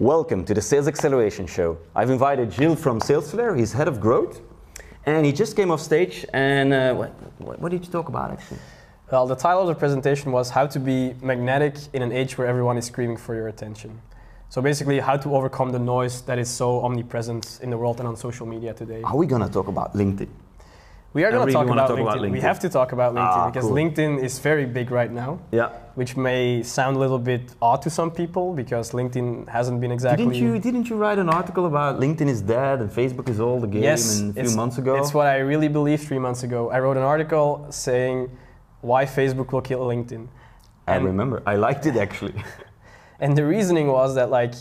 Welcome to the Sales Acceleration Show. I've invited Gilles from Salesflare, he's head of growth, and he just came off stage. And uh, what, what, did you talk about actually? Well, the title of the presentation was How to Be Magnetic in an Age Where Everyone is Screaming for Your Attention. So basically, how to overcome the noise that is so omnipresent in the world and on social media today. Are we gonna talk about LinkedIn? We are I going to talk, about, talk about LinkedIn. We have to talk about LinkedIn Ah, because cool. LinkedIn is very big right now, Yeah. which may sound a little bit odd to some people because LinkedIn hasn't been exactly. Didn't you didn't you write an article about LinkedIn is dead and Facebook is all the game Yes, and a few months ago? It's what I really believed three months ago. I wrote an article saying why Facebook will kill LinkedIn. I and- remember. I liked it actually. And the reasoning was that like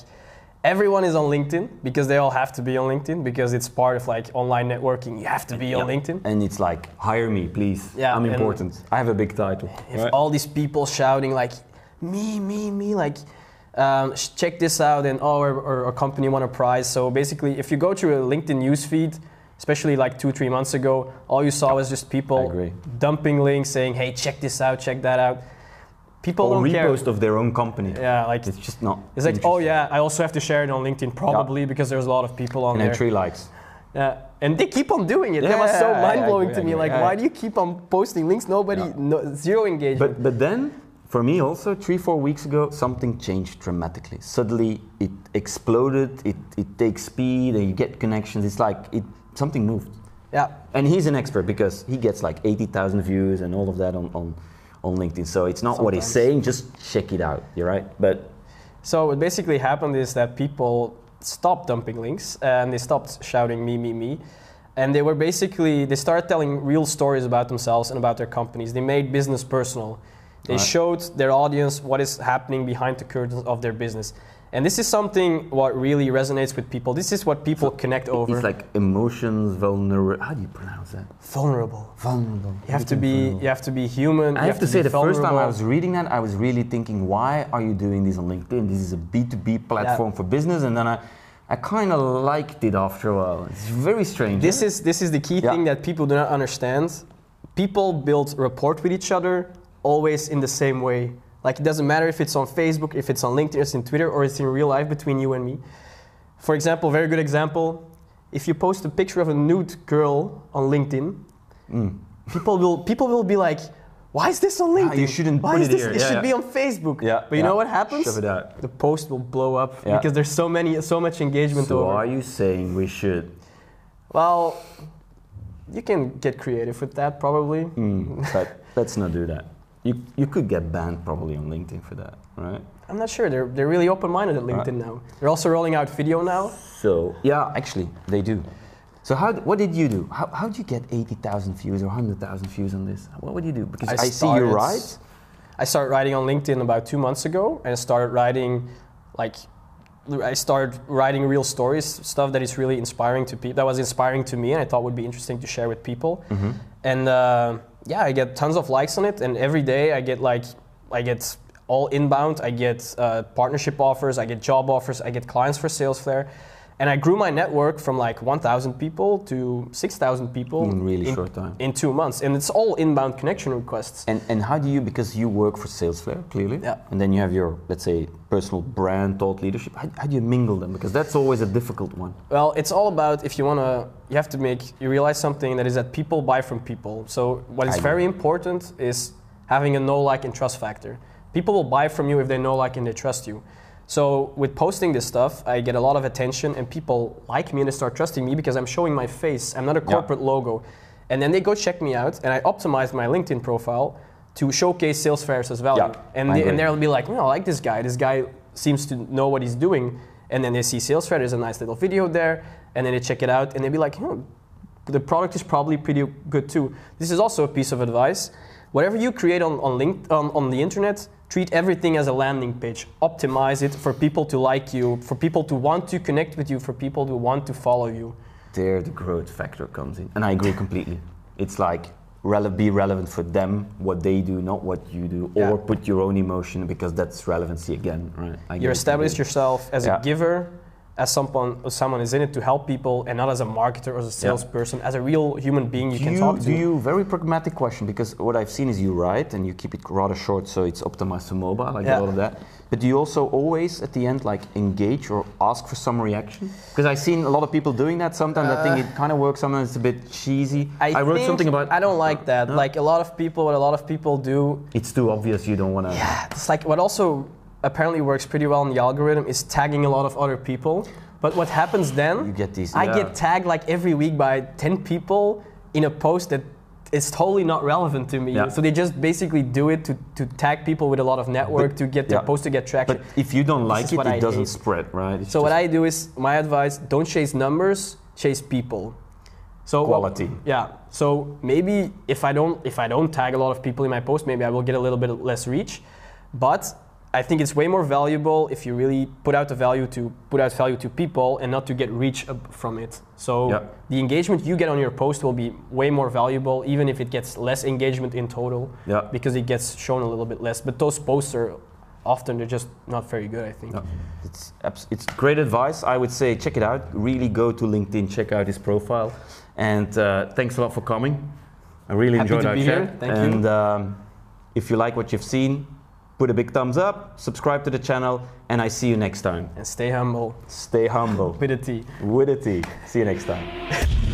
everyone is on LinkedIn because they all have to be on LinkedIn because it's part of like online networking. You have to be on. LinkedIn. And it's like, hire me, please. Yeah, I'm important. I have a big title. If Right? all these people shouting like me, me, me, like um, check this out and oh, our, our, our company won a prize. So basically, if you go to a LinkedIn newsfeed, especially like two, three months ago, all you saw was just people dumping links saying, hey, check this out, check that out. People or don't care. repost of their own company. Yeah, like It's just not. it's like, oh yeah, I also have to share it on LinkedIn probably because there's a lot of people on And there. then three likes. Yeah, and they keep on doing it. that was so Yeah, mind blowing to me. Like, Yeah. why do you keep on posting links? Nobody, Yeah. no, zero engagement. But but then for me also three four weeks ago something changed dramatically. Suddenly it exploded. It it takes speed and you get connections. It's like it something moved. yeah, And he's an expert because he gets like eighty thousand views and all of that on on, on LinkedIn. So it's not what he's saying. Just check it out. You're right. But So what basically happened is that people stopped dumping links and they stopped shouting me, me, me. And they were basically, they started telling real stories about themselves and about their companies. They made business personal. They Right. showed their audience what is happening behind the curtains of their business. And this is something what really resonates with people. This is what people connect over. it's like emotions, vulnerable. How do you pronounce that? vulnerable. Vulnerable. You have to be, you have to be human. I have to be say, the first time I was reading that, I was really thinking, why are you doing this on LinkedIn? This is a B2B platform for business. And then I, I kind of liked it after a while. It's very strange. This is this is the key Yeah. thing that people do not understand. People build rapport with each other always in the same way. Like it doesn't matter if it's on Facebook, if it's on LinkedIn, it's in Twitter, or it's in real life between you and me. For example, very good example. If you post a picture of a nude girl on LinkedIn. Mm. people will people will be like, "Why is this on LinkedIn? you shouldn't Why put is it this? here." It Yeah, should yeah. be on Facebook." Yeah, But you yeah. know what happens? Shove it out. The post will blow up because there's so many so much engagement So over. are you saying we should? Well, you can get creative with that probably. Mm, but let's not do that. You, you could get banned probably on LinkedIn for that, right? I'm not sure. They're, they're really open-minded at LinkedIn now. They're also rolling out video now. So yeah, actually they do. So how, what did you do? How, how did you get 80,000 views or 100,000 views on this? What would you do? Because I, see you write. I started writing on LinkedIn about two months ago, and I started writing, like, I started writing real stories, stuff that is really inspiring to people. That was inspiring to me, and I thought would be interesting to share with people. Mm-hmm. And uh, yeah, I get tons of likes on it, and every day I get like, I get all inbound. I get uh, partnership offers, I get job offers, I get clients for Salesflare. And I grew my network from like 1,000 people to 6,000 people In really short time. in two months, and it's all inbound connection requests. And, and how do you, because you work for Salesflare, clearly, Yeah. and then you have your, let's say, personal brand, thought leadership, how, how do you mingle them? Because that's always a difficult one. Well, it's all about if you want to, you have to make, you realize something that is that people buy from people. So, what is I very important is having a know, like, and trust factor. People will buy from you if they know, like, and they trust you. So, with posting this stuff, I get a lot of attention, and people like me and they start trusting me because I'm showing my face. I'm not a corporate logo. And then they go check me out, and I optimized my LinkedIn profile to showcase sales Salesflare as value. Yeah, and, they, and they'll be like, no, I like this guy. This guy seems to know what he's doing. And then they see Salesflare, there's a nice little video there, and then they check it out, and they be like, hmm, the product is probably pretty good too. This is also a piece of advice. Whatever you create on, on, link, on, on the internet, treat everything as a landing page. Optimize it for people to like you, for people to want to connect with you, for people to want to follow you. There the growth factor comes in. And I agree completely. It's like, rele- be relevant for them, what they do, not what you do, Yeah. or put your own emotion because that's relevancy again, right? I You agree establish yourself as Yeah. a giver, as someone as someone is in it to help people and not as a marketer or as a salesperson, as a real human being you do can you, talk to. do you very pragmatic question because what I've seen is you write and you keep it rather short so it's optimized for mobile. I get Yeah. all of that. But do you also always at the end like engage or ask for some reaction? Because I've seen a lot of people doing that. Sometimes I think it uh, kind of works. Sometimes it's a bit cheesy. I, wrote something about. I don't like that. Like a lot of people, what a lot of people do It's too obvious. You don't want to. Yeah, it's like what also apparently works pretty well in the algorithm is tagging a lot of other people. But what happens then? You get these- I yeah. get tagged like every week by 10 people in a post that is totally not relevant to me. Yeah. So they just basically do it to, to tag people with a lot of network But- to get their yeah. post to get traction. But if you don't like is it, what it I doesn't hate. spread, right? It's so what I do is my advice: don't chase numbers, chase people. So what- Quality. yeah. So maybe if I don't if I don't tag a lot of people in my post, maybe I will get a little bit less reach. But I think it's way more valuable if you really put out the value to put out value to people and not to get reach from it. So Yeah. the engagement you get on your post will be way more valuable, even if it gets less engagement in total, Yeah. because it gets shown a little bit less. But those posts are often they're just not very good. I think. It's it's great advice. I would say check it out. Really go to LinkedIn, check out his profile, and uh, thanks a lot for coming. I really Happy enjoyed to our be chat. here. Thank you. and um, if you like what you've seen, put a big thumbs up, subscribe to the channel, and I see you next time. And stay humble Stay humble with a T. with a T. See you next time.